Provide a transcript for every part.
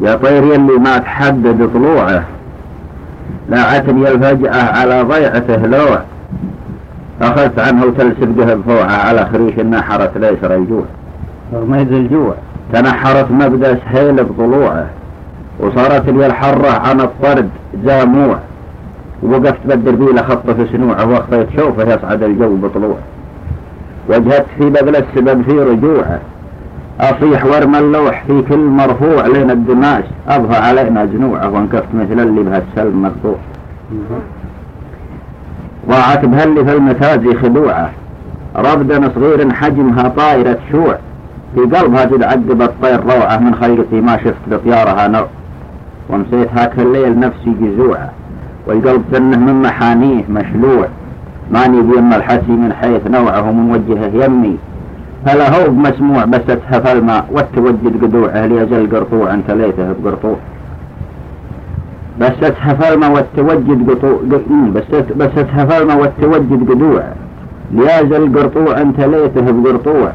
يا طير يلي ما تحدد طلوعه. لا عتني الفجأة على ضيعته لوع. أخذت عنه وتلسبقه بفوعة على خريش نحرت ليسر الجوع ما يدري الجوع. تنحرت مبدأ سهيل بطلوعه. وصارت لي الحرة عن الطرد زاموع. ووقفت بدر بيه لخط في سنوعه واخطيت شوفه يصعد الجو بطلوعه. وجهت في بذل السبب في رجوعه. أصيح ورم اللوح في كل مرفوع لين الدماس أضفى علينا جنوعه وانكفت مثل اللي بها السلم مقطوع ضاعت بهاللي في المتازي خدوعة. ربدا صغير حجمها طائرة شوع. في قلبها تتعذب الطير روعة. من خلقتي ما شفت لطيارها نوع. ومسيت هاك الليل نفسي جزوعة. والقلب سنه من محانيه مشلوع. ماني بيم الحسي من حيث نوعه موجهه يمي. فلا هو مسموع بس اتهف الماء. والتوجد قدوعه ليجل قرطوع؟ أنت ليته بقرطوع. بس اتهف الماء والتوجد قطوع. بس بس اتهف الماء والتوجد قدوع ليجل قرطوع أنت ليته بقرطوع.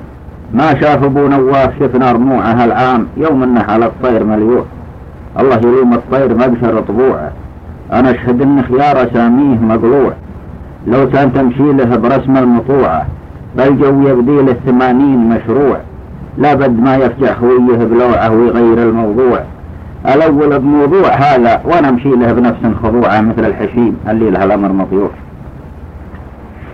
ما شاف أبو نواف شفنا رموعه هالعام يوم إنه على الطير مليوح الله يلوم الطير ما بشر طبوعه. أنا أشهد إن خيار أساميه مقلوع. لو كان تمشي له برسم المطوعة. بل جو يبدي له ثمانين مشروع. لا بد ما يفجع خويه بلوعه ويغير الموضوع. الأول بموضوع هذا وأنا أمشي له بنفس خضوعة مثل الحشيم اللي لها الأمر مطيوح